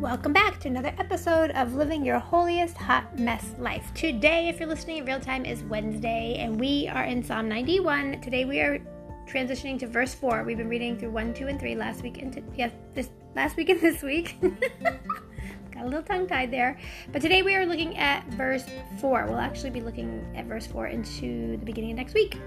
Welcome back to another episode of Living Your Holiest Hot Mess Life. Today, if you're listening in real time, is Wednesday, and we are in Psalm 91. Today, we are transitioning to verse 4. We've been reading through 1, 2, and 3 last week, and t- yes, this last week and this week. Got a little tongue tied there. But today, we are looking at verse 4. We'll actually be looking at verse 4 into the beginning of next week.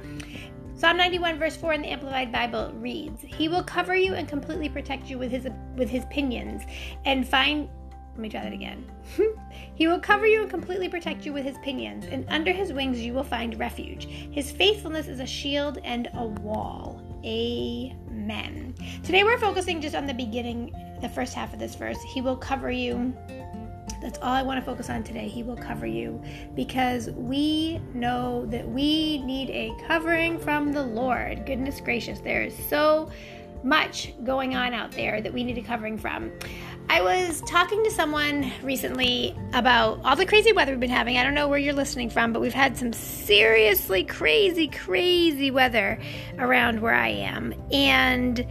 Psalm 91 verse 4 in the Amplified Bible reads, "He will cover you and completely protect you with his with his pinions and find let me try that again. he will cover you and completely protect you with his pinions, and under his wings you will find refuge. His faithfulness is a shield and a wall. Amen. Today we're focusing just on the beginning, the first half of this verse. He will cover you that's all I want to focus on today. He will cover you because we know that we need a covering from the Lord. Goodness gracious, there is so much going on out there that we need a covering from. I was talking to someone recently about all the crazy weather we've been having. I don't know where you're listening from, but we've had some seriously crazy, crazy weather around where I am. And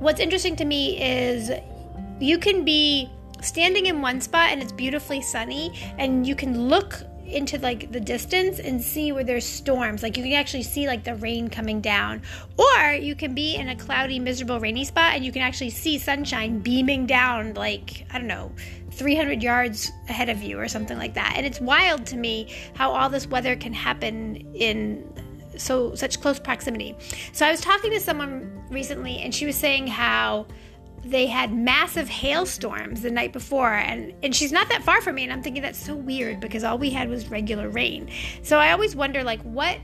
what's interesting to me is you can be standing in one spot and it's beautifully sunny and you can look into like the distance and see where there's storms. Like you can actually see like the rain coming down. Or you can be in a cloudy miserable rainy spot and you can actually see sunshine beaming down like i don't know 300 yards ahead of you or something like that. And it's wild to me how all this weather can happen in so such close proximity. So i was talking to someone recently and she was saying how they had massive hailstorms the night before and and she's not that far from me and I'm thinking that's so weird because all we had was regular rain. So I always wonder like what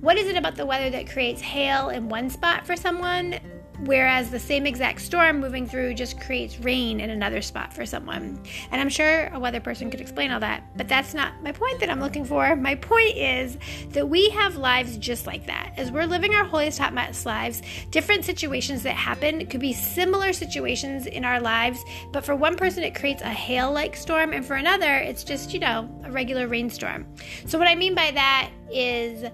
what is it about the weather that creates hail in one spot for someone whereas the same exact storm moving through just creates rain in another spot for someone. And I'm sure a weather person could explain all that, but that's not my point that I'm looking for. My point is that we have lives just like that. As we're living our holiest hot mess lives, different situations that happen could be similar situations in our lives, but for one person it creates a hail-like storm and for another it's just, you know, a regular rainstorm. So what I mean by that is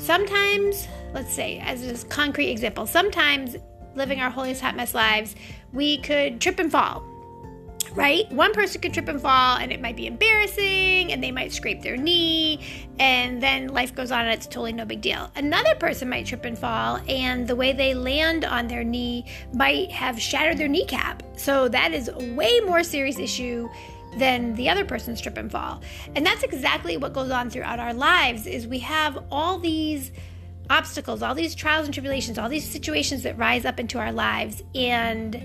Sometimes, let's say, as a concrete example, sometimes living our holiest hot mess lives, we could trip and fall. Right? One person could trip and fall and it might be embarrassing and they might scrape their knee and then life goes on and it's totally no big deal. Another person might trip and fall and the way they land on their knee might have shattered their kneecap. So that is a way more serious issue than the other person's trip and fall. And that's exactly what goes on throughout our lives is we have all these obstacles, all these trials and tribulations, all these situations that rise up into our lives and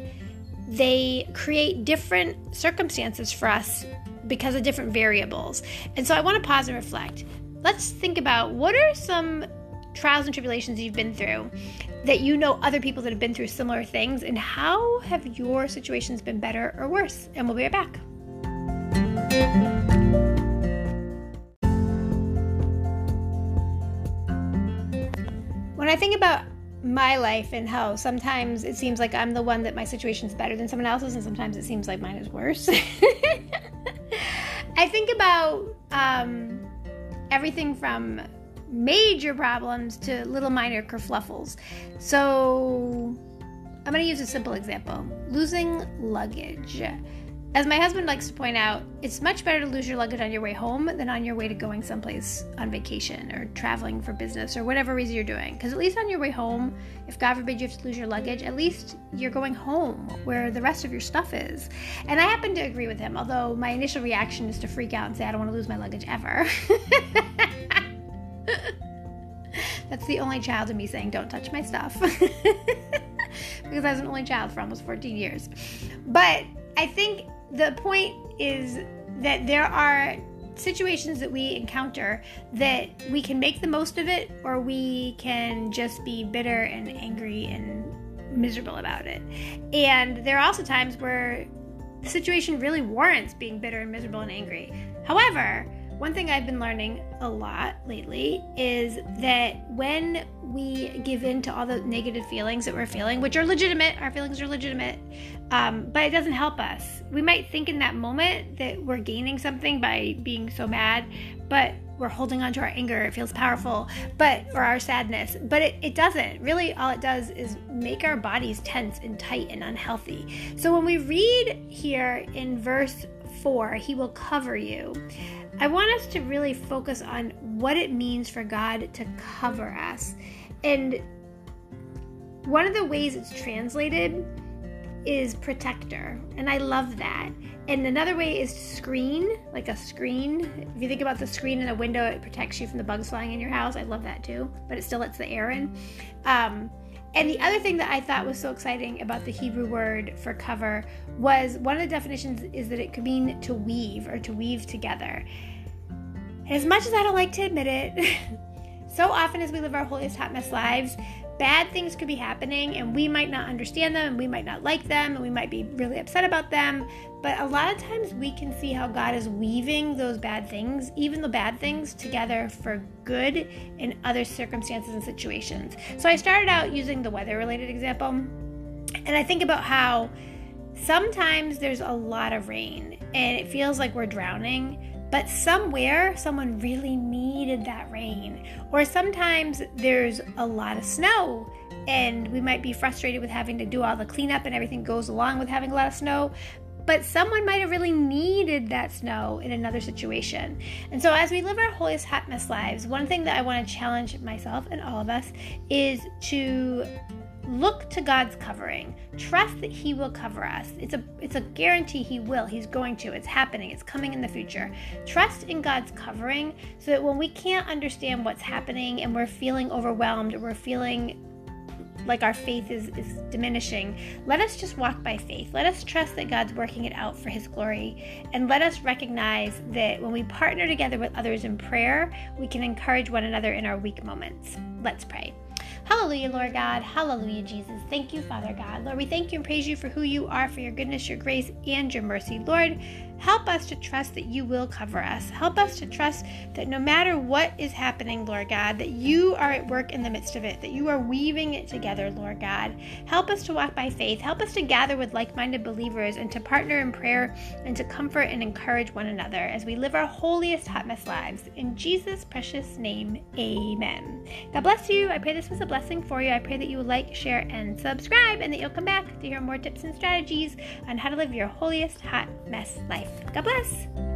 they create different circumstances for us because of different variables. And so I want to pause and reflect. Let's think about what are some trials and tribulations you've been through that you know other people that have been through similar things and how have your situations been better or worse? And we'll be right back. I think about my life and how sometimes it seems like I'm the one that my situation's better than someone else's, and sometimes it seems like mine is worse. I think about um, everything from major problems to little minor kerfluffles. So I'm going to use a simple example losing luggage. As my husband likes to point out, it's much better to lose your luggage on your way home than on your way to going someplace on vacation or traveling for business or whatever reason you're doing. Because at least on your way home, if God forbid you have to lose your luggage, at least you're going home where the rest of your stuff is. And I happen to agree with him, although my initial reaction is to freak out and say, I don't want to lose my luggage ever. That's the only child in me saying, don't touch my stuff. because I was an only child for almost 14 years. But I think the point is that there are situations that we encounter that we can make the most of it or we can just be bitter and angry and miserable about it. And there are also times where the situation really warrants being bitter and miserable and angry. However, one thing I've been learning a lot lately is that when we give in to all the negative feelings that we're feeling, which are legitimate, our feelings are legitimate, um, but it doesn't help us. We might think in that moment that we're gaining something by being so mad, but we're holding on to our anger, it feels powerful, but or our sadness, but it, it doesn't. Really, all it does is make our bodies tense and tight and unhealthy. So when we read here in verse 4, He will cover you. I want us to really focus on what it means for God to cover us. And one of the ways it's translated is protector, and I love that. And another way is screen, like a screen. If you think about the screen in a window, it protects you from the bugs flying in your house. I love that too, but it still lets the air in. Um, and the other thing that I thought was so exciting about the Hebrew word for cover was one of the definitions is that it could mean to weave or to weave together. And as much as I don't like to admit it, so often as we live our holiest hot mess lives, bad things could be happening and we might not understand them and we might not like them and we might be really upset about them. But a lot of times we can see how God is weaving those bad things, even the bad things, together for good in other circumstances and situations. So I started out using the weather related example and I think about how sometimes there's a lot of rain and it feels like we're drowning but somewhere someone really needed that rain. Or sometimes there's a lot of snow and we might be frustrated with having to do all the cleanup and everything goes along with having a lot of snow. But someone might have really needed that snow in another situation. And so, as we live our holiest hot mess lives, one thing that I want to challenge myself and all of us is to Look to God's covering. Trust that He will cover us. It's a it's a guarantee He will. He's going to. It's happening. It's coming in the future. Trust in God's covering so that when we can't understand what's happening and we're feeling overwhelmed or we're feeling like our faith is, is diminishing, let us just walk by faith. Let us trust that God's working it out for His glory. And let us recognize that when we partner together with others in prayer, we can encourage one another in our weak moments. Let's pray. Hallelujah, Lord God. Hallelujah, Jesus. Thank you, Father God. Lord, we thank you and praise you for who you are, for your goodness, your grace, and your mercy. Lord, Help us to trust that you will cover us. Help us to trust that no matter what is happening, Lord God, that you are at work in the midst of it, that you are weaving it together, Lord God. Help us to walk by faith. Help us to gather with like minded believers and to partner in prayer and to comfort and encourage one another as we live our holiest hot mess lives. In Jesus' precious name, amen. God bless you. I pray this was a blessing for you. I pray that you will like, share, and subscribe, and that you'll come back to hear more tips and strategies on how to live your holiest hot mess life. God bless.